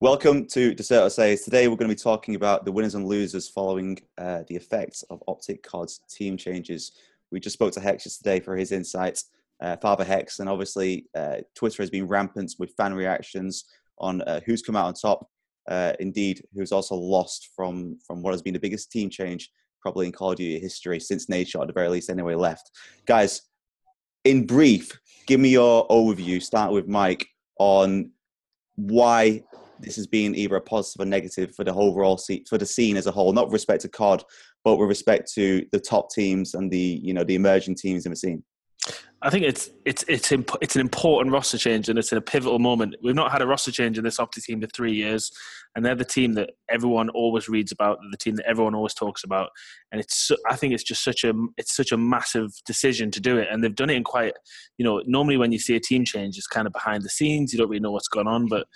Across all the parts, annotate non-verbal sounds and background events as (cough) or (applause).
Welcome to Dessert Says. Today we're going to be talking about the winners and losers following uh, the effects of Optic COD's team changes. We just spoke to Hex yesterday for his insights, uh, Father Hex, and obviously uh, Twitter has been rampant with fan reactions on uh, who's come out on top. Uh, indeed, who's also lost from from what has been the biggest team change probably in Call of Duty history since Nadeshot, at the very least, anyway, left. Guys, in brief, give me your overview. Start with Mike on why this has been either a positive or negative for the overall scene, for the scene as a whole, not with respect to COD, but with respect to the top teams and the you know the emerging teams in the scene. I think it's it's it's imp- it's an important roster change and it's in a pivotal moment. We've not had a roster change in this Opti team for three years, and they're the team that everyone always reads about, the team that everyone always talks about, and it's I think it's just such a it's such a massive decision to do it, and they've done it in quite you know normally when you see a team change, it's kind of behind the scenes, you don't really know what's going on, but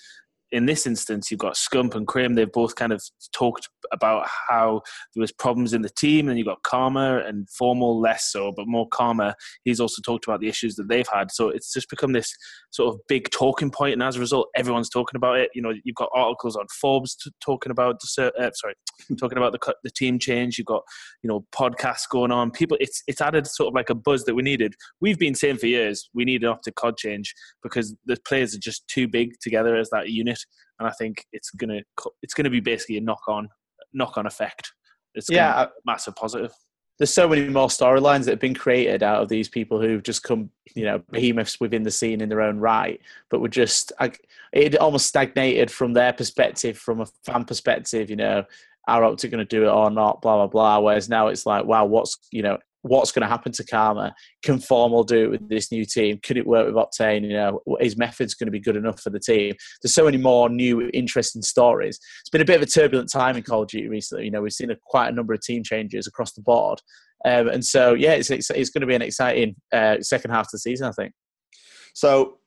in this instance, you've got Scump and Crim. They've both kind of talked about how there was problems in the team, and you've got Karma and Formal less so, but more Karma. He's also talked about the issues that they've had. So it's just become this sort of big talking point, and as a result, everyone's talking about it. You know, you've got articles on Forbes t- talking about the uh, sorry, (clears throat) talking about the the team change. You've got you know podcasts going on. People, it's it's added sort of like a buzz that we needed. We've been saying for years we need an optic cod change because the players are just too big together as that unit and I think it's gonna it's gonna be basically a knock on knock on effect. It's yeah, massive positive. There's so many more storylines that have been created out of these people who've just come, you know, behemoths within the scene in their own right, but were just it almost stagnated from their perspective, from a fan perspective. You know, are Optic going to do it or not? Blah blah blah. Whereas now it's like, wow, what's you know, what's going to happen to Karma? Can Formal do it with this new team? Could it work with Octane? You know, his method's going to be good enough for the team. There's so many more new, interesting stories. It's been a bit of a turbulent time in Call of Duty recently. You know, we've seen a, quite a number of team changes across the board. Um, and so, yeah, it's, it's, it's, going to be an exciting uh, second half of the season, I think. So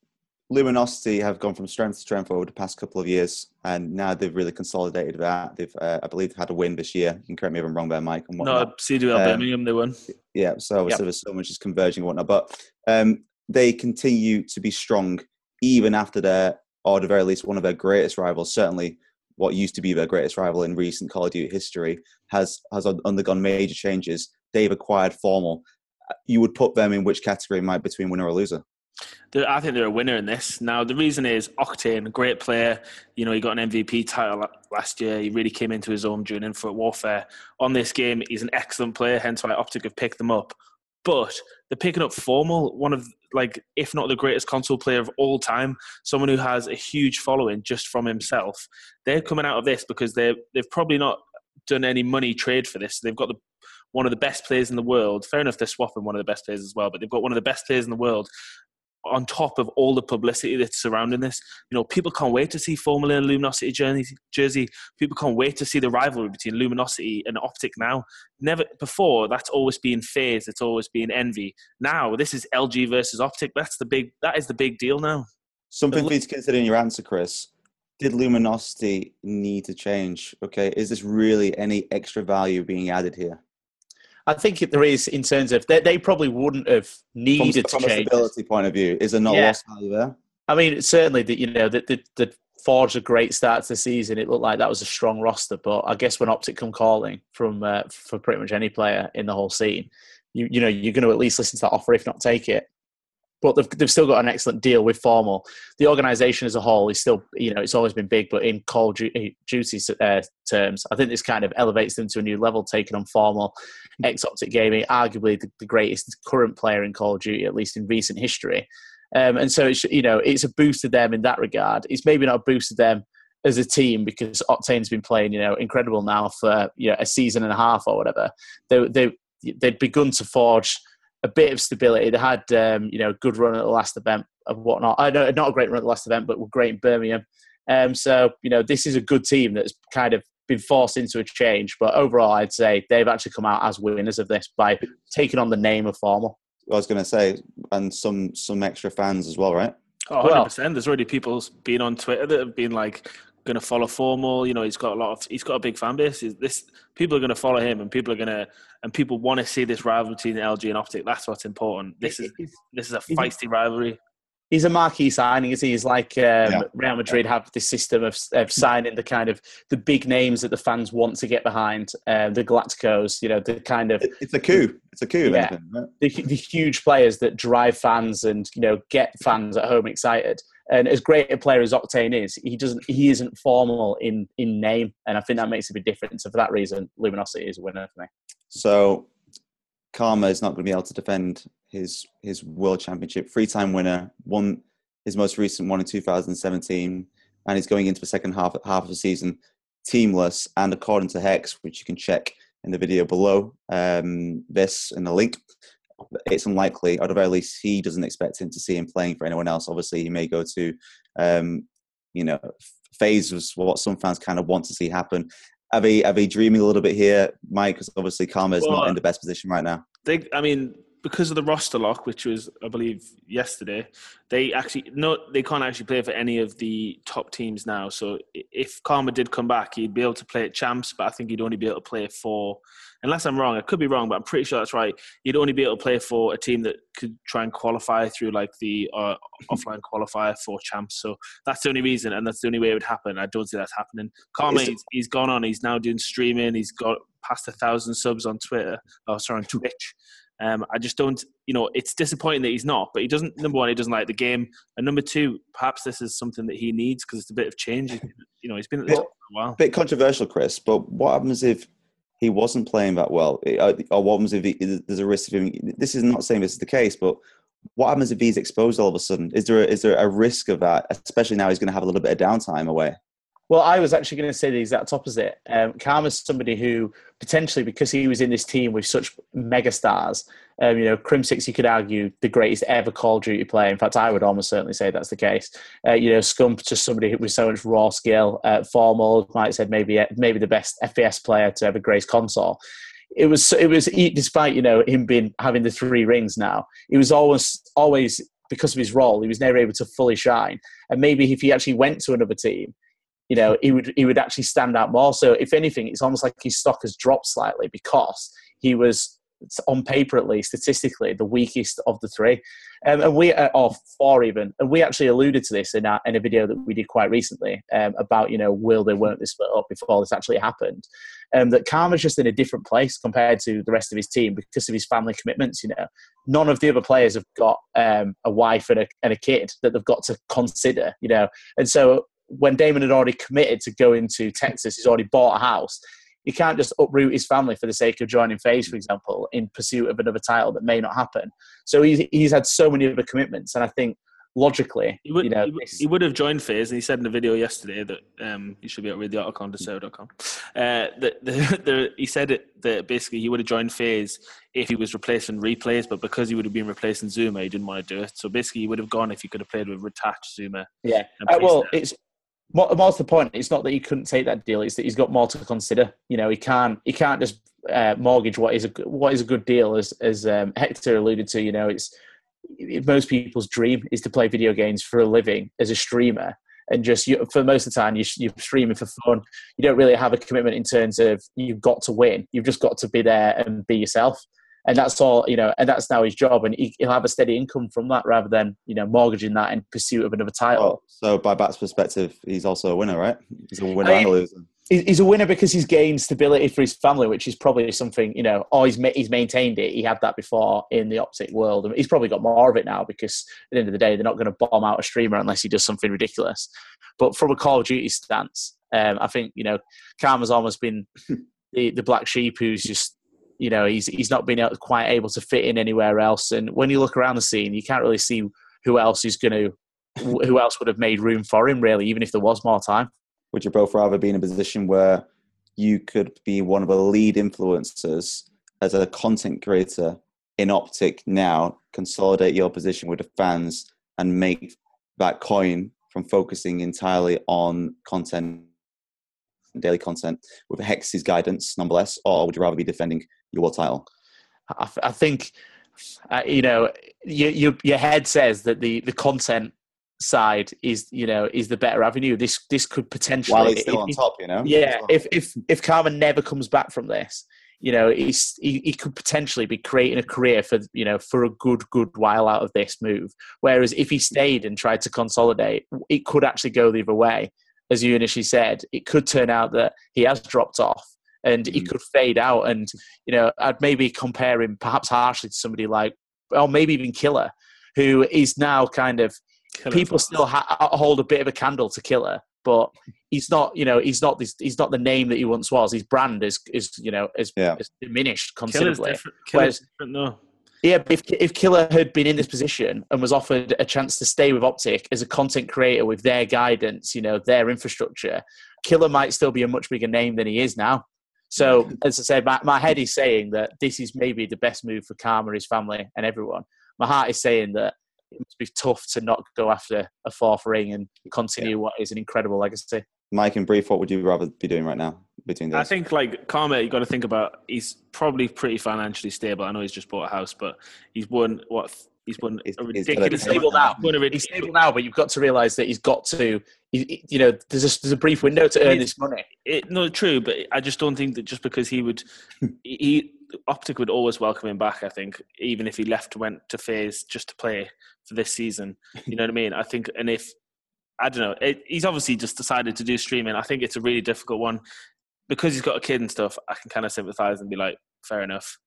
Luminosity have gone from strength to strength over the past couple of years, and now they've really consolidated that. They've, uh, I believe, had a win this year. You can correct me if I'm wrong there, Mike. And no, CDL um, Birmingham, they won. Yeah, so, yep. so there's so much is converging and whatnot, but um, they continue to be strong even after their, or at the very least, one of their greatest rivals. Certainly, what used to be their greatest rival in recent Call of Duty history has has undergone major changes. They've acquired Formal. You would put them in which category, Mike, between winner or loser? I think they're a winner in this. Now, the reason is Octane, great player. You know, he got an MVP title last year. He really came into his own during Infinite Warfare. On this game, he's an excellent player, hence why Optic have picked them up. But they're picking up Formal, one of, like, if not the greatest console player of all time, someone who has a huge following just from himself. They're coming out of this because they're, they've probably not done any money trade for this. They've got the one of the best players in the world. Fair enough, they're swapping one of the best players as well, but they've got one of the best players in the world on top of all the publicity that's surrounding this. You know, people can't wait to see Formula and Luminosity jersey. People can't wait to see the rivalry between Luminosity and Optic now. Never before, that's always been FaZe, it's always been EnVy. Now, this is LG versus Optic. That's the big, that is the big deal now. Something for you to consider in your answer, Chris. Did Luminosity need to change? Okay, is this really any extra value being added here? I think there is in terms of they, they probably wouldn't have needed from, to change. From a stability point of view, is there not yeah. lost value there? I mean, certainly that you know that the, the forged a great start to the season. It looked like that was a strong roster, but I guess when Optic come calling from uh, for pretty much any player in the whole scene, you you know you're going to at least listen to that offer, if not take it but they've, they've still got an excellent deal with Formal. The organisation as a whole is still, you know, it's always been big, but in Call Duty uh, terms, I think this kind of elevates them to a new level, taking on Formal, ex Optic Gaming, arguably the, the, greatest current player in Call of Duty, at least in recent history. Um, and so, it's, you know, it's a boost to them in that regard. It's maybe not a boost to them as a team because Octane's been playing, you know, incredible now for you know a season and a half or whatever. They they they'd begun to forge a bit of stability. They had, um, you know, a good run at the last event of whatnot. I know not a great run at the last event, but were great in Birmingham. Um, so you know, this is a good team that's kind of been forced into a change. But overall, I'd say they've actually come out as winners of this by taking on the name of Formal. I was going to say, and some some extra fans as well, right? Oh, 100%. Well, There's already people been on Twitter that have been like, going to follow Formal. You know, he's got a lot of he's got a big fan base. This people are going to follow him, and people are going to and people want to see this rivalry between LG and Optic. That's what's important. This is this is a feisty rivalry. he's a marquee signing. Is he? He's like um, yeah. Real Madrid have this system of, of signing the kind of the big names that the fans want to get behind. Uh, the Galacticos, you know, the kind of it's a coup. It's a coup. Yeah, right? the, the huge players that drive fans and you know get fans at home excited. And as great a player as Octane is, he doesn't he isn't formal in in name, and I think that makes a big difference. So for that reason, Luminosity is a winner for me. So Karma is not going to be able to defend his his world championship. Three time winner, won his most recent one in 2017, and he's going into the second half half of the season teamless. And according to Hex, which you can check in the video below, um, this in the link, it's unlikely, or at the very least, he doesn't expect him to see him playing for anyone else. Obviously, he may go to, um, you know, FaZe was what some fans kind of want to see happen. Are they, are they dreaming a little bit here, Mike? Because obviously, Karma is well, not in the best position right now. They, I mean, because of the roster lock, which was I believe yesterday, they actually no they can't actually play for any of the top teams now. So if Karma did come back, he'd be able to play at champs, but I think he'd only be able to play for unless I'm wrong, I could be wrong, but I'm pretty sure that's right. He'd only be able to play for a team that could try and qualify through like the uh, offline qualifier for champs. So that's the only reason, and that's the only way it would happen. I don't see that's happening. Karma, he's, he's gone on. He's now doing streaming. He's got past a thousand subs on Twitter. Oh, sorry, on Twitch. Um, I just don't, you know, it's disappointing that he's not. But he doesn't. Number one, he doesn't like the game, and number two, perhaps this is something that he needs because it's a bit of change. You know, he's been at this well, for a while. Bit controversial, Chris. But what happens if he wasn't playing that well, uh, or what happens if he, there's a risk of him? This is not saying this is the case, but what happens if he's exposed all of a sudden? Is there a, is there a risk of that? Especially now, he's going to have a little bit of downtime away. Well, I was actually going to say the exact opposite. Um, Karma's somebody who potentially, because he was in this team with such mega stars, um, you know, Crimsix, you could argue the greatest ever Call of Duty player. In fact, I would almost certainly say that's the case. Uh, you know, Scump, just somebody with so much raw skill. Uh, Formal, might said maybe maybe the best FPS player to ever grace console. It was it was despite you know him being having the three rings now. it was always always because of his role, he was never able to fully shine. And maybe if he actually went to another team, you know, he would he would actually stand out more. So if anything, it's almost like his stock has dropped slightly because he was on paper at least statistically the weakest of the three. Um, and we uh, or four even and we actually alluded to this in, our, in a video that we did quite recently um, about you know will they won't they split up before this actually happened? Um, that Karma's just in a different place compared to the rest of his team because of his family commitments you know. None of the other players have got um, a wife and a, and a kid that they've got to consider you know. And so when Damon had already committed to going to Texas, he's already bought a house. He can't just uproot his family for the sake of joining FaZe, for example, in pursuit of another title that may not happen. So he's, he's had so many other commitments. And I think logically, he would, you know, he, would, he would have joined FaZe, and he said in the video yesterday that um, you should be able to read the article on. Uh, the, (laughs) the, the, he said it, that basically he would have joined FaZe if he was replacing Replays, but because he would have been replacing Zooma, he didn't want to do it. So basically, he would have gone if he could have played with Retouch Zooma. Yeah. Uh, well, it's more's the point. It's not that he couldn't take that deal; it's that he's got more to consider. You know, he can't he can't just uh, mortgage what is a what is a good deal, as as um, Hector alluded to. You know, it's most people's dream is to play video games for a living as a streamer, and just you, for most of the time you, you're streaming for fun. You don't really have a commitment in terms of you've got to win. You've just got to be there and be yourself and that's all you know and that's now his job and he, will have a steady income from that rather than you know mortgaging that in pursuit of another title so by Bat's perspective he's also a winner right he's a winner I mean, and a loser he's a winner because he's gained stability for his family, which is probably something you know. Oh, he's he's maintained it. He had that before in the optic world, and he's probably got more of it now because at the end of the day, they're not going to bomb out a streamer unless he does something ridiculous. But from a Call of Duty stance, um, I think you know, Karma's almost been (laughs) the the black sheep who's just you know he's he's not been quite able to fit in anywhere else. And when you look around the scene, you can't really see who else is going to who else would have made room for him really, even if there was more time. Would you both rather be in a position where you could be one of the lead influencers as a content creator in Optic now, consolidate your position with the fans, and make that coin from focusing entirely on content daily content with Hex's guidance, nonetheless, or would you rather be defending your world title? I, I think uh, you know you, you, your head says that the the content side is you know is the better avenue. This this could potentially while he's still if, on top, you know. Yeah, if if if Karma never comes back from this, you know, he's, he, he could potentially be creating a career for, you know, for a good, good while out of this move. Whereas if he stayed and tried to consolidate, it could actually go the other way. As you initially said, it could turn out that he has dropped off and he mm. could fade out. And, you know, I'd maybe compare him perhaps harshly to somebody like, or maybe even Killer, who is now kind of, Killer people still ha- hold a bit of a candle to Killer, but he's not you know he's not this he's not the name that he once was his brand is is you know is, yeah. is diminished considerably different. Whereas, different, no. yeah if, if killer had been in this position and was offered a chance to stay with optic as a content creator with their guidance you know their infrastructure killer might still be a much bigger name than he is now so as i said my, my head is saying that this is maybe the best move for karma his family and everyone my heart is saying that it must be tough to not go after a fourth ring and continue yeah. what is an incredible legacy. Mike, in brief, what would you rather be doing right now between those? I think like Karma, you got to think about. He's probably pretty financially stable. I know he's just bought a house, but he's won what He's won a ridiculous. He's stable now. He's stable now, but you've got to realise that he's got to. He, you know, there's a, there's a brief window to earn this money. It, no, true, but I just don't think that just because he would, (laughs) he Optic would always welcome him back. I think even if he left, went to FaZe just to play for this season. You know what I mean? I think, and if I don't know, it, he's obviously just decided to do streaming. I think it's a really difficult one because he's got a kid and stuff. I can kind of sympathise and be like, fair enough.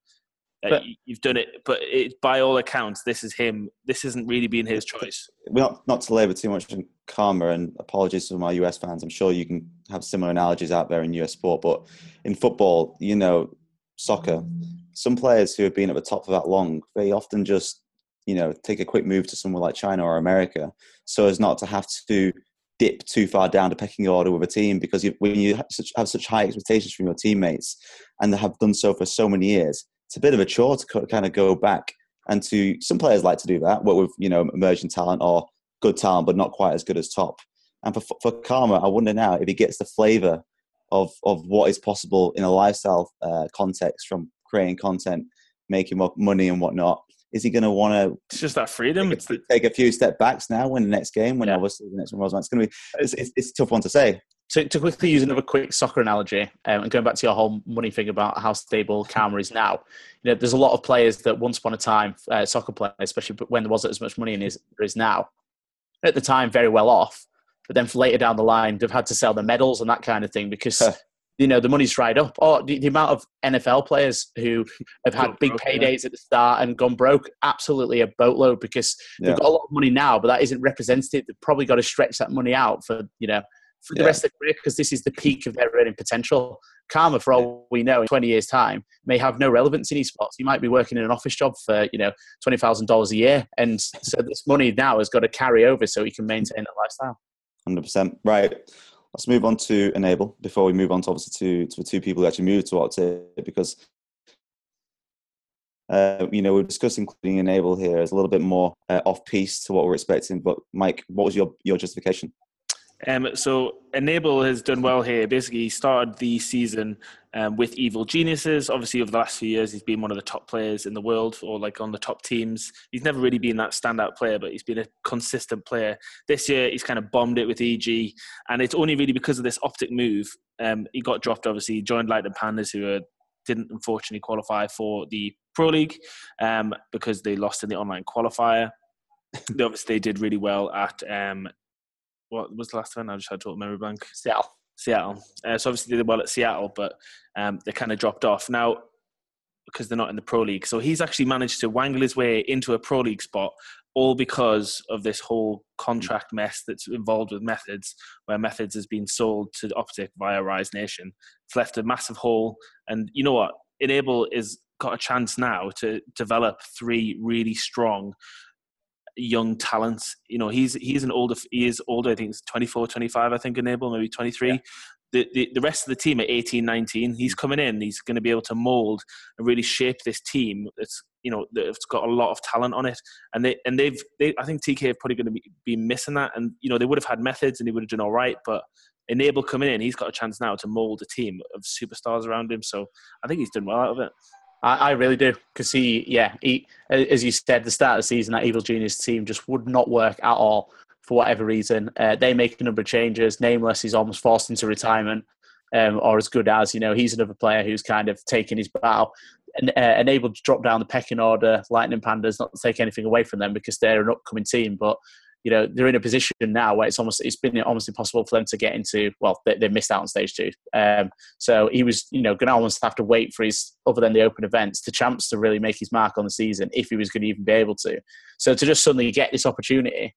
Uh, but, you've done it, but it, by all accounts, this is him. This isn't really been his choice. Not not to labour too much on karma, and apologies to my US fans. I'm sure you can have similar analogies out there in US sport, but in football, you know, soccer, some players who have been at the top for that long, they often just, you know, take a quick move to somewhere like China or America, so as not to have to dip too far down the pecking order with a team because you, when you have such, have such high expectations from your teammates and they have done so for so many years it's a bit of a chore to kind of go back and to some players like to do that, what with you know emerging talent or good talent, but not quite as good as top. And for for Karma, I wonder now if he gets the flavour of of what is possible in a lifestyle uh, context from creating content, making more money and whatnot. Is he going to want to? It's just that freedom. Take a, take a few step backs now. When the next game, when yeah. obviously the next one was, it's going to be. It's, it's, it's a tough one to say to, to quickly use another quick soccer analogy um, and going back to your whole money thing about how stable Karma is now, you know, there's a lot of players that once upon a time, uh, soccer players, especially when there wasn't as much money in as there is now, at the time very well off, but then later down the line they've had to sell their medals and that kind of thing because you know the money's dried up. Or the, the amount of NFL players who (laughs) have had big paydays yeah. at the start and gone broke, absolutely a boatload because they've got a lot of money now, but that isn't representative. They've probably got to stretch that money out for you know for the yeah. rest of their career because this is the peak of their earning potential. Karma, for all we know, in 20 years' time, may have no relevance in esports. He might be working in an office job for, you know, $20,000 a year. And so this money now has got to carry over so he can maintain that lifestyle. 100%. Right. Let's move on to Enable before we move on to obviously to, to the two people who actually moved to Optic because uh, you know, we're discussing including Enable here as a little bit more uh, off piece to what we're expecting. But Mike, what was your, your justification? Um, so Enable has done well here. Basically, he started the season um, with Evil Geniuses. Obviously, over the last few years, he's been one of the top players in the world, or like on the top teams. He's never really been that standout player, but he's been a consistent player. This year, he's kind of bombed it with EG, and it's only really because of this optic move. Um, he got dropped. Obviously, he joined Lightning Pandas, who are, didn't unfortunately qualify for the Pro League um, because they lost in the online qualifier. (laughs) they obviously did really well at um, what was the last time? I just had total memory blank. Seattle. Seattle. Uh, so obviously they did well at Seattle, but um, they kind of dropped off now because they're not in the pro league. So he's actually managed to wangle his way into a pro league spot, all because of this whole contract mess that's involved with Methodz, where Methodz has been sold to Optic via Rise Nation. It's left a massive hole, and you know what? Enable is got a chance now to develop three really strong young talents. You know, he's he's an older he is older. I think it's 24, 25, I think enable maybe 23. Yeah. The, the, the rest of the team at 18, 19, he's mm. coming in. He's going to be able to mold and really shape this team. It's you know it's got a lot of talent on it, and they and they've they I think TK are probably going to be, be missing that. And you know they would have had Methodz and he would have done all right, but Enable coming in, he's got a chance now to mold a team of superstars around him. So I think he's done well out of it. I, I really do because he, yeah, he, as you said, the start of the season, that Evil Genius team just would not work at all for whatever reason. Uh, they make a number of changes. Nameless is almost forced into retirement. um, or as good as. You know, he's another player who's kind of taken his bow and uh, enabled to drop down the pecking order. Lightning Pandas not to take anything away from them because they're an upcoming team, but you know they're in a position now where it's almost it's been almost impossible for them to get into. Well, they, they missed out on stage two, um, so he was you know going to almost have to wait for his other than the open events to champs to really make his mark on the season if he was going to even be able to. So to just suddenly get this opportunity.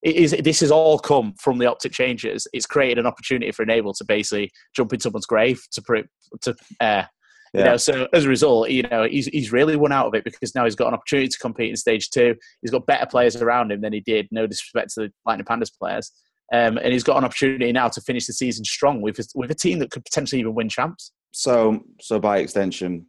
It is, this has all come from the optic changes. It's created an opportunity for Enable to basically jump in someone's grave to to uh, you know, so as a result, you know, he's he's really won out of it because now he's got an opportunity to compete in stage two. He's got better players around him than he did. No disrespect to the Lightning Pandas players, um, and he's got an opportunity now to finish the season strong with with a team that could potentially even win champs. So, so by extension,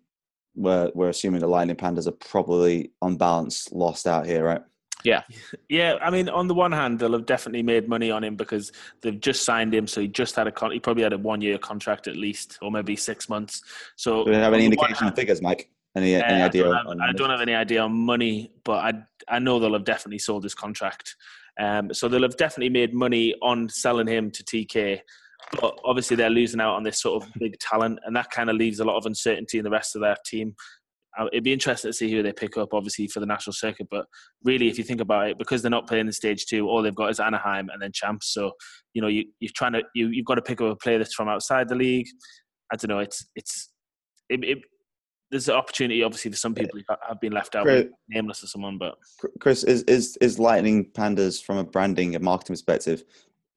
we're we're assuming the Lightning Pandas are probably on balance lost out here, right? Yeah. Yeah. I mean, on the one hand, they'll have definitely made money on him because they've just signed him. So he just had a con- he probably had a one year contract at least, or maybe six months. So do you have any indication of figures, Mike? Any, uh, any idea? I don't, have, I don't, have, any idea on money, but I I know they'll have definitely sold his contract. Um, so they'll have definitely made money on selling him to TK. But obviously, they're losing out on this sort of big talent, and that kind of leaves a lot of uncertainty in the rest of their team. It'd be interesting to see who they pick up, obviously for the national circuit. But really, if you think about it, because they're not playing in stage two, all they've got is Anaheim and then champs. So you know, you you're trying to you you've got to pick up a player that's from outside the league. I don't know. It's it's it, it there's an opportunity, obviously, for some people who have been left out, Chris, nameless or someone. But Chris, is is is Lightning Pandas from a branding and marketing perspective? Is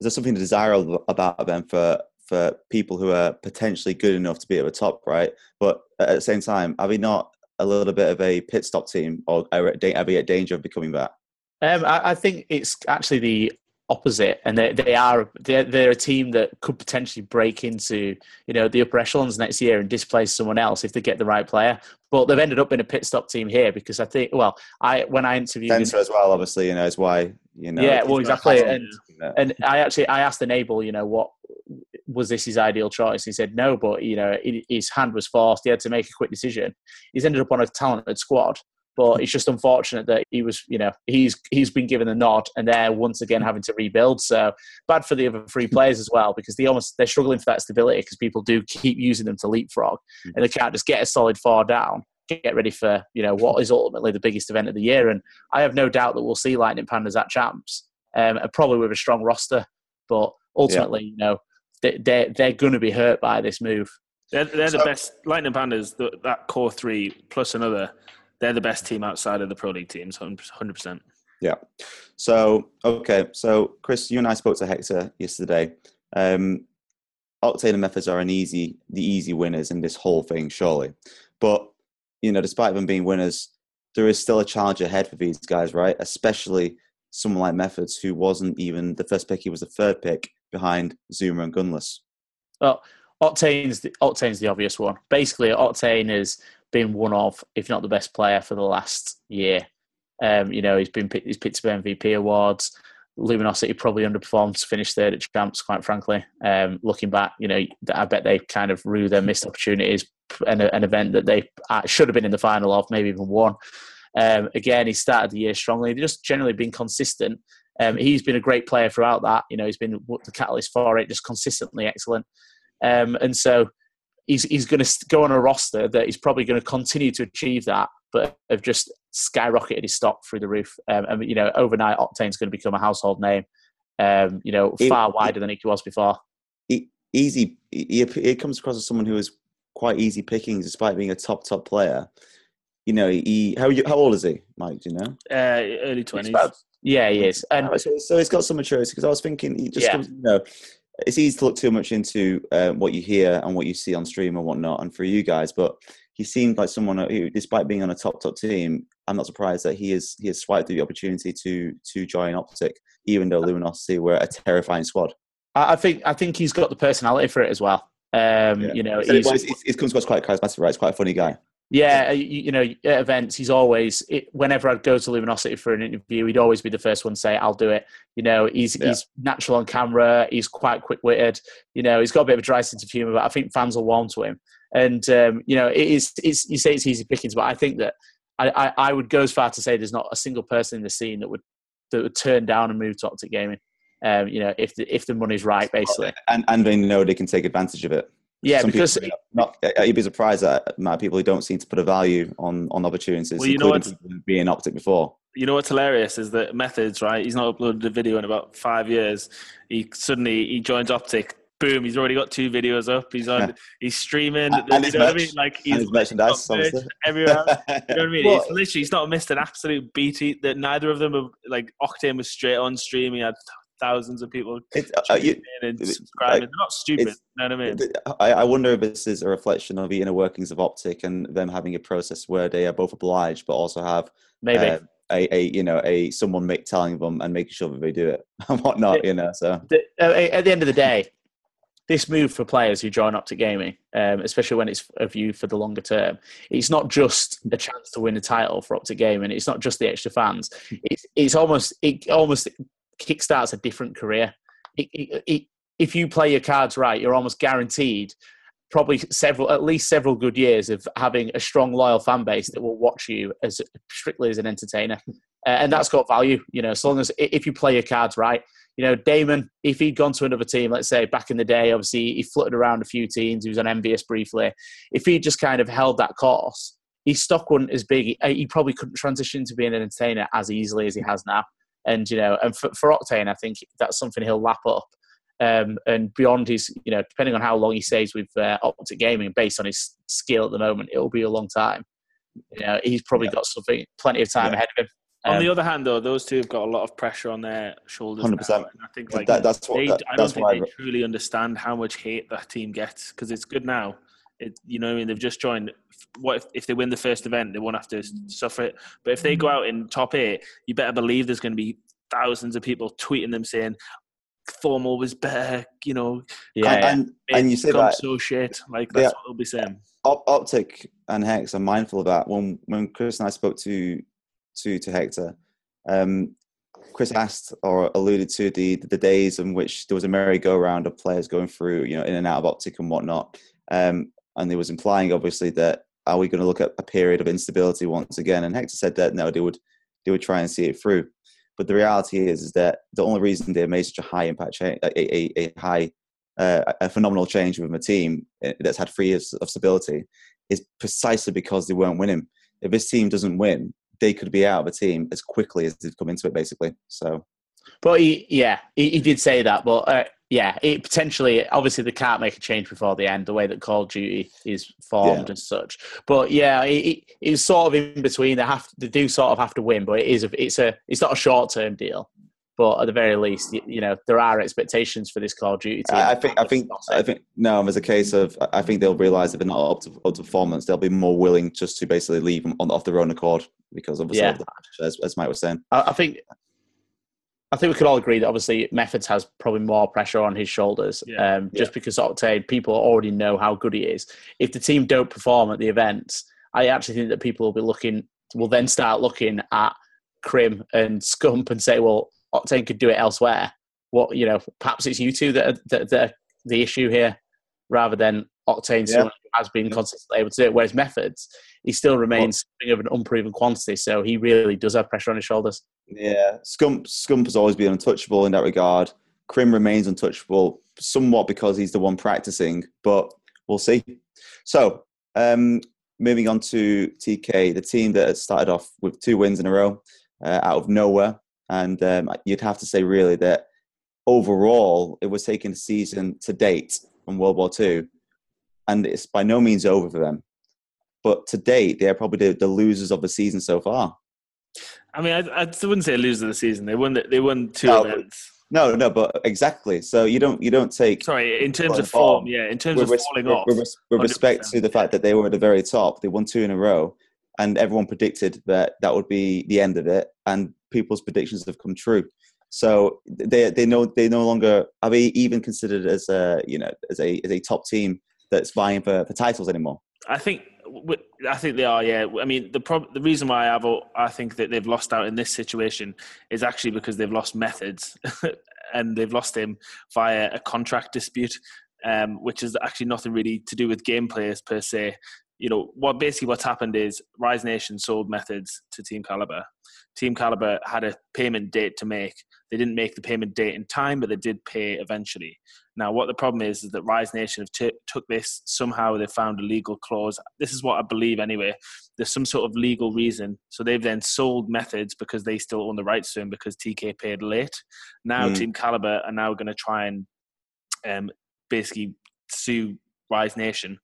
there something desirable about them for for people who are potentially good enough to be at the top, right? But at the same time, are we not a little bit of a pit stop team, or are we at danger of becoming that? Um, I, I, think it's actually the opposite, and they, they are they're, they're a team that could potentially break into you know the upper echelons next year and displace someone else if they get the right player. But they've ended up in a pit stop team here because I think well, I when I interviewed Spencer as well, obviously, you know, is why you know. Yeah, well, exactly, and and I actually I asked the Enable, you know, what was this his ideal choice? He said no, but you know his hand was forced. He had to make a quick decision. He's ended up on a talented squad, but it's just unfortunate that he was, you know, he's he's been given the nod, and they're once again having to rebuild. So bad for the other three players as well because they almost they're struggling for that stability because people do keep using them to leapfrog, mm. and they can't just get a solid four down. Get ready for you know what is ultimately the biggest event of the year, and I have no doubt that we'll see Lightning Pandas at champs, um, and probably with a strong roster. But ultimately, yeah. you know, they, they're they're going to be hurt by this move. They're, they're so, the best. Lightning Pandas, the, that core three plus another, they're the best team outside of the Pro League teams, hundred percent. Yeah. So okay, so Chris, you and I spoke to Hector yesterday. Um, Octane and Methodz are an easy, the easy winners in this whole thing, surely. But you know, despite them being winners, there is still a challenge ahead for these guys, right? Especially someone like Methodz, who wasn't even the first pick; he was the third pick behind Zooma and Gunless? Well, Octane's the, Octane's the obvious one. Basically, Octane has been one of, if not the best player for the last year. Um, you know, he's been he's picked up MVP awards. Luminosity probably underperformed to finish third at champs. Quite frankly, um, looking back, you know, I bet they kind of rue their missed opportunities. An, an event that they uh, should have been in the final of, maybe even won. Um, again, he started the year strongly. They've just generally been consistent um, he's been a great player throughout that. You know, he's been the catalyst for it, just consistently excellent. Um, and so he's he's going to go on a roster that he's probably going to continue to achieve that, but have just skyrocketed his stock through the roof. Um, and you know, overnight, Octane's going to become a household name. Um, you know, far it, wider than he was before. easy. He, he comes across as someone who is quite easy pickings, despite being a top top player. You know, he how how old is he, Mike? Do you know? Uh, early twenties. Yeah, he is. And so, so he's got some maturity because I was thinking he just yeah. comes, you know, it's easy to look too much into uh, what you hear and what you see on stream and whatnot, and for you guys, but he seemed like someone who, despite being on a top top team, I'm not surprised that he is he has swiped through the opportunity to to join Optic, even though Luminosity were a terrifying squad. I think I think he's got the personality for it as well. Um, yeah. You know, he's, well, it comes across quite charismatic, right? He's quite a funny guy. Yeah, you, you, know, at events, he's always. It, whenever I'd go to Luminosity for an interview, he'd always be the first one to say, "I'll do it." You know, he's yeah. he's natural on camera. He's quite quick witted. You know, he's got a bit of a dry sense of humour, but I think fans will warm to him. And um, you know, it is. It's, you say it's easy pickings, but I think that I, I, I would go as far to say there's not a single person in the scene that would that would turn down and move to Optic Gaming. Um, you know, if the if the money's right, basically, and and they know they can take advantage of it. Yeah, because people, not, you'd be surprised at amount of people who don't seem to put a value on on opportunities, well, you including know people being optic before. You know what's hilarious is that Methodz, right? He's not uploaded a video in about five years. He suddenly he joins Optic. Boom! He's already got two videos up. He's on. Yeah. He's streaming. And, and you know what I mean? (laughs) Like he's and merchandise everywhere. you know what I mean? well, literally, he's not missed an absolute BT. That neither of them have like Octane was straight on stream. He had thousands of people uh, you, and subscribing. They're not stupid. You know what I mean? I, I wonder if this is a reflection of the inner workings of Optic and them having a process where they are both obliged, but also have maybe. Uh, a, a, you know a someone make, telling them and making sure that they do it (laughs) and whatnot you know so the, uh, at the end of the day this move for players who join Optic Gaming, um, especially when it's a view for the longer term, it's not just a chance to win a title for Optic Gaming. It's not just the extra fans. It's, it's almost it almost kickstarts a different career. It, it, it, if you play your cards right, you're almost guaranteed probably several, at least several good years of having a strong, loyal fan base that will watch you as strictly as an entertainer, uh, and that's got value. You know, as long as if you play your cards right. You know, Damon, if he'd gone to another team, let's say back in the day, obviously he fluttered around a few teams. He was on MVS briefly. If he just kind of held that course, his stock wasn't as big. He probably couldn't transition to being an entertainer as easily as he has now. And you know, and for, for Octane, I think that's something he'll lap up. Um, and beyond his, you know, depending on how long he stays with uh, Optic Gaming, based on his skill at the moment, it'll be a long time. You know, he's probably yeah. got something, plenty of time yeah. ahead of him. Um, on the um, other hand, though, those two have got a lot of pressure on their shoulders. Hundred percent. I think like that, that's what they, that, I don't think they truly understand how much hate that team gets because it's good now. It, you know, I mean, they've just joined. What if, if they win the first event, they won't have to suffer it. But if they go out in top eight, you better believe there's going to be thousands of people tweeting them saying Formal was better, you know. Yeah, and, and, and you say that so shit. Like that's yeah, what they'll be saying. Optic and Hex are mindful of that. When when Chris and I spoke to to to Hector, um, Chris asked or alluded to the the days in which there was a merry-go-round of players going through, you know, in and out of Optic and whatnot. Um, and he was implying, obviously, that are we going to look at a period of instability once again? And Hector said that no, they would they would try and see it through. But the reality is, is that the only reason they made such a high impact change, a, a, a high, uh, a phenomenal change within a team uh, that's had three years of stability is precisely because they weren't winning. If this team doesn't win, they could be out of a team as quickly as they've come into it, basically. So, but he, yeah, he, he did say that, but uh, yeah, it potentially obviously they can't make a change before the end, the way that Call of Duty is formed yeah. and such. But yeah, it, it's sort of in between. They have they do sort of have to win, but it is a, it's a it's not a short term deal. But at the very least, you, you, know there are expectations for this Call of Duty team. I think I think I think no, um, there's a case of I think they'll realise if they're not up to, up to performance, they'll be more willing just to basically leave them on off their own accord because obviously, yeah. as, as Mike was saying, I, I think I think we could all agree that obviously Methodz has probably more pressure on his shoulders, yeah. Um, just yeah. because Octane people already know how good he is. If the team don't perform at the events, I actually think that people will be looking, will then start looking at Crim and Scump and say, well, Octane could do it elsewhere. What you know, perhaps it's you two that are, that, that are the issue here, rather than Octane yeah. has been consistently able to do it. Whereas Methodz, he still remains well, of an unproven quantity, so he really does have pressure on his shoulders. Yeah, Scump Scump has always been untouchable in that regard. Crim remains untouchable, somewhat because he's the one practicing, but we'll see. So, um, moving on to TK, the team that started off with two wins in a row uh, out of nowhere, and um, you'd have to say really that overall it was taking a season to date from World War II, and it's by no means over for them. But to date, they are probably the, the losers of the season so far. I mean, I, I wouldn't say a loser of the season. They won. They won two no, events. No, no, but exactly. So you don't you don't take. Sorry, in terms of form, yeah, in terms of res- falling off. With, with respect to the fact that they were at the very top, they won two in a row, and everyone predicted that that would be the end of it, and people's predictions have come true. So they they know they no longer are they even considered as a you know as a as a top team that's vying for, for titles anymore. I think I think they are. Yeah, I mean the prob- the reason why I've I think that they've lost out in this situation is actually because they've lost Methodz, (laughs) and they've lost him via a contract dispute, um, which is actually nothing really to do with gameplay per se. You know what? Basically, what's happened is Rise Nation sold Methodz to Team Kaliber. Team Kaliber had a payment date to make. they didn't make the payment date in time, but they did pay eventually. Now, what the problem is is that Rise Nation have t- took this somehow. They found a legal clause. This is what I believe anyway. There's some sort of legal reason. So they've then sold Methodz because they still own the rights to him because TK paid late. Now mm. Team Kaliber are now going to try and um, basically sue Rise Nation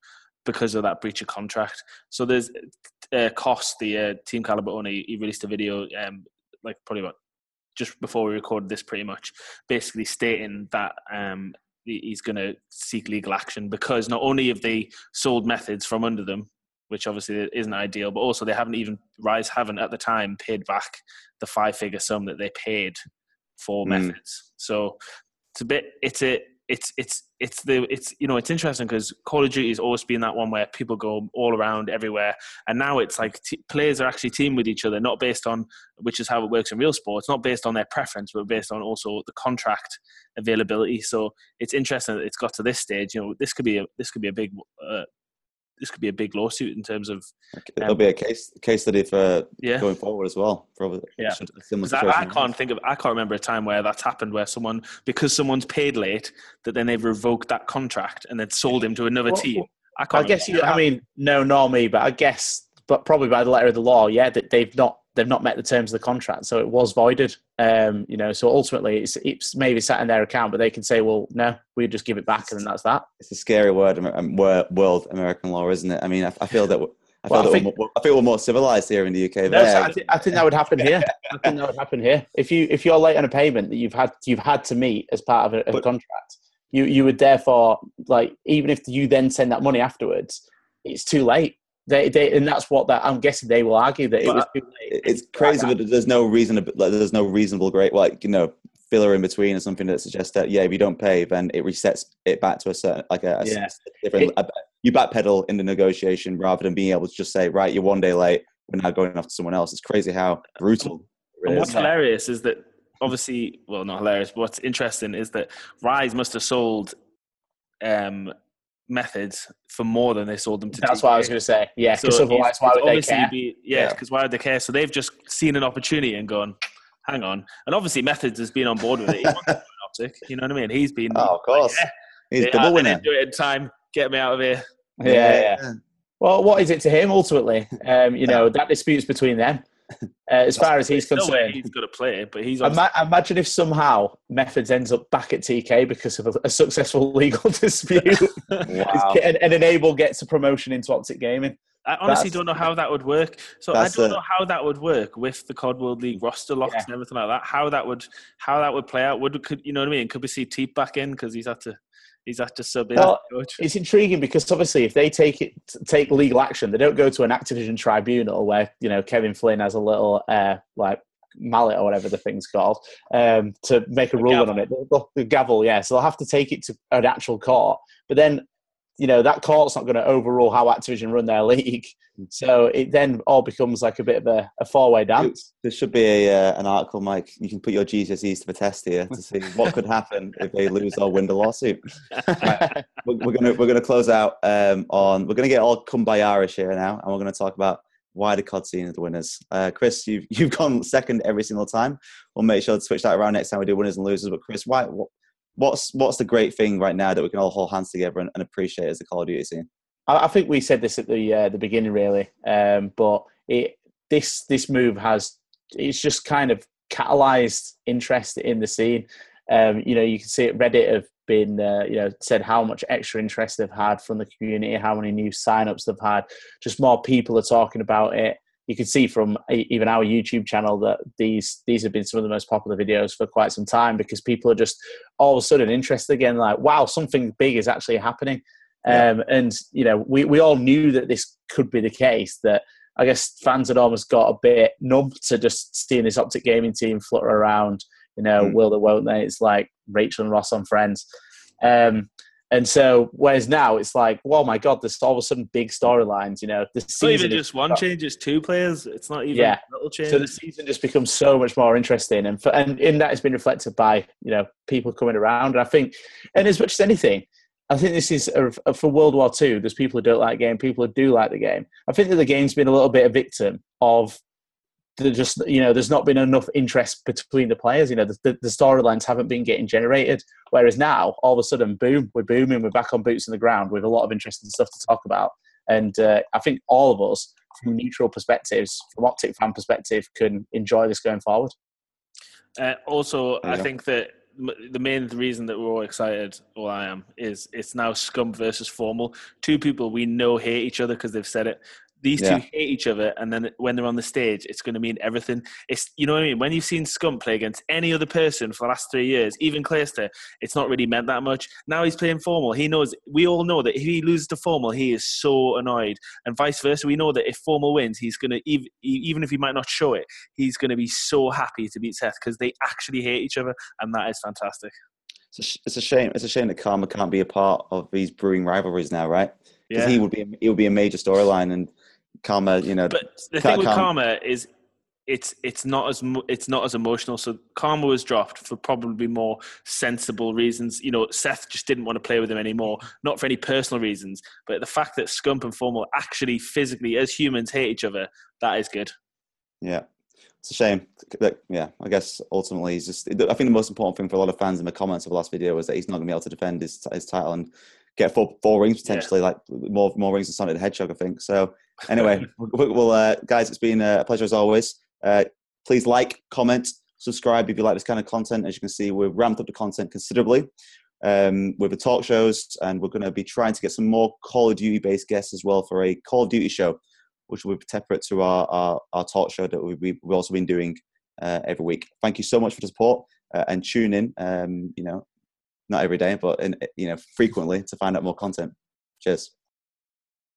because of that breach of contract. So there's uh, cost. The uh, Team Kaliber owner he released a video um, like probably about just before we recorded this, pretty much basically stating that um, he's going to seek legal action because not only have they sold Methodz from under them, which obviously isn't ideal, but also they haven't even Rise haven't at the time paid back the five figure sum that they paid for mm. Methodz. So it's a bit it's a it's it's it's the it's you know it's interesting because Call of Duty has always been that one where people go all around everywhere, and now it's like t- players are actually team with each other, not based on which is how it works in real sports, not based on their preference, but based on also the contract availability. So it's interesting that it's got to this stage. You know, this could be a this could be a big uh, this could be a big lawsuit in terms of. Um, It'll be a case case study for yeah. going forward as well. Probably. Yeah. I, I can't think of. I can't remember a time where that's happened where someone because someone's paid late that then they've revoked that contract and then sold him to another well, team. I can't. I guess you. I mean, no, nor me, but I guess, but probably by the letter of the law, yeah, that they've not they've not met the terms of the contract, so it was voided. Um, you know, so ultimately, it's it's maybe sat in their account, but they can say, well, no, we just give it back, and then that's that. It's a scary word, um, world American law, isn't it? I mean, I, I feel that. I feel, well, I, think, we're, I feel we're more civilized here in the UK. No, I, th- I, think that would happen here. I think that would happen here. If you if you're late on a payment that you've had you've had to meet as part of a, a but, contract, you you would therefore like even if you then send that money afterwards, it's too late. They, they, and that's what that I'm guessing they will argue that it was. It's crazy, but there's no reason. Like, there's no reasonable great like you know filler in between or something that suggests that yeah, if you don't pay, then it resets it back to a certain like a, a yeah. different. It, you backpedal in the negotiation rather than being able to just say right, you're one day late. We're now going off to someone else. It's crazy how brutal. Really and what's hilarious is that obviously, well, not hilarious, but what's interesting is that Rise must have sold um, Methodz for more than they sold them to. That's what I was going to say. Yeah, because so otherwise, why would they care? Be, yeah, because yeah. why would they care? So they've just seen an opportunity and gone, hang on. And obviously, Methodz has been on board with it. (laughs) optic, you know what I mean? He's been. Oh, of course. Like, yeah, He's double winner. Do it in time. Get me out of here. Yeah, yeah. yeah. Well, what is it to him ultimately? Um, you know, that dispute's between them. Uh, as far as he's concerned, he's going to play but he's. Ima- imagine if somehow Methodz ends up back at TK because of a, a successful (laughs) legal dispute, (laughs) wow. and, and Enable gets a promotion into Optic Gaming. I honestly that's, don't know how that would work. So I don't a, know how that would work with the COD World League roster locks yeah. and everything like that. How that would how that would play out? Would could you know what I mean? Could we see Teep back in because he's had to he's had to sub in. Well, it's intriguing because obviously, if they take it take legal action, they don't go to an Activision tribunal where you know Kevin Flynn has a little uh, like mallet or whatever the thing's called um, to make a the ruling gavel. on it. The gavel, yeah. So they'll have to take it to an actual court. But then you know that court's not going to overrule how Activision run their league. Mm. So it then all becomes like a bit of a, a four way dance. There should be a, uh, an article, Mike. You can put your GCSEs to the test here to see what could happen if they lose or win the lawsuit. right. (laughs) we're, we're, gonna we're gonna close out um, on. We're gonna get all Irish here now, and we're gonna talk about why the COD scene are the winners. Uh, Chris, you've (laughs) you've gone second every single time. We'll make sure to switch that around next time we do winners and losers. But Chris, why? What, what's what's the great thing right now that we can all hold hands together and, and appreciate as a Call of Duty scene? I, I think we said this at the uh, the beginning, really, um, but it this this move has it's just kind of catalyzed interest in the scene. Um, you know, you can see it. Reddit have been, uh, you know, said how much extra interest they've had from the community, how many new signups they've had. Just more people are talking about it you can see from even our YouTube channel that these these have been some of the most popular videos for quite some time because people are just all of a sudden interested again. Like, wow, something big is actually happening. Yeah. Um, and you know, we we all knew that this could be the case. That I guess fans had almost got a bit numb to just seeing this optic gaming team flutter around. You know, mm. will they, won't they? It's like Rachel and Ross on Friends. Um, and so, whereas now it's like, oh my god, there's all of a sudden big storylines. You know, the season not even just one change; it's two players. It's not even yeah. little change. So the season just becomes so much more interesting, and for, and in that it's been reflected by you know people coming around. And I think, and as much as anything, I think this is a, a, for World War Two. There's people who don't like the game, people who do like the game. I think that the game's been a little bit a victim of just you know there's not been enough interest between the players. You know the, the, the storylines haven't been getting generated. Whereas now, all of a sudden, boom, we're booming. We're back on boots in the ground with a lot of interesting stuff to talk about. And uh, I think all of us, from neutral perspectives, from optic fan perspective, can enjoy this going forward. Uh, also, I think that the main reason that we're all excited, or I am, is it's now Scump versus formal. Two people we know hate each other because they've said it these yeah. two hate each other, and then when they're on the stage, it's going to mean everything. It's you know what I mean. When you've seen Scump play against any other person for the last three years, even Clayster, it's not really meant that much. Now he's playing FormaL. He knows. We all know that if he loses to FormaL, he is so annoyed, and vice versa. We know that if FormaL wins, he's going to even even if he might not show it, he's going to be so happy to beat Seth because they actually hate each other, and that is fantastic. It's a shame. It's a shame that Karma can't be a part of these brewing rivalries now, right? Because yeah. he would be he would be a major storyline and Karma, you know. But the thing with Karma is it's it's not as it's not as emotional. So Karma was dropped for probably more sensible reasons. You know, Seth just didn't want to play with him anymore, not for any personal reasons, but the fact that Scump and FormaL actually physically, as humans, hate each other, that is good. Yeah, it's a shame. That, yeah, I guess ultimately he's just. I think the most important thing for a lot of fans in the comments of the last video was that he's not going to be able to defend his his title and get four four rings potentially, yeah. like more more rings than Sonic the Hedgehog. I think so (laughs) anyway, well, uh, guys, it's been a pleasure as always. Uh, please like, comment, subscribe if you like this kind of content. As you can see, we've ramped up the content considerably um, with the talk shows, and we're going to be trying to get some more Call of Duty based guests as well for a Call of Duty show, which will be separate to our, our, our talk show that we've, we've also been doing uh, every week. Thank you so much for the support uh, and tune in. Um, you know, not every day, but in, you know frequently to find out more content. Cheers.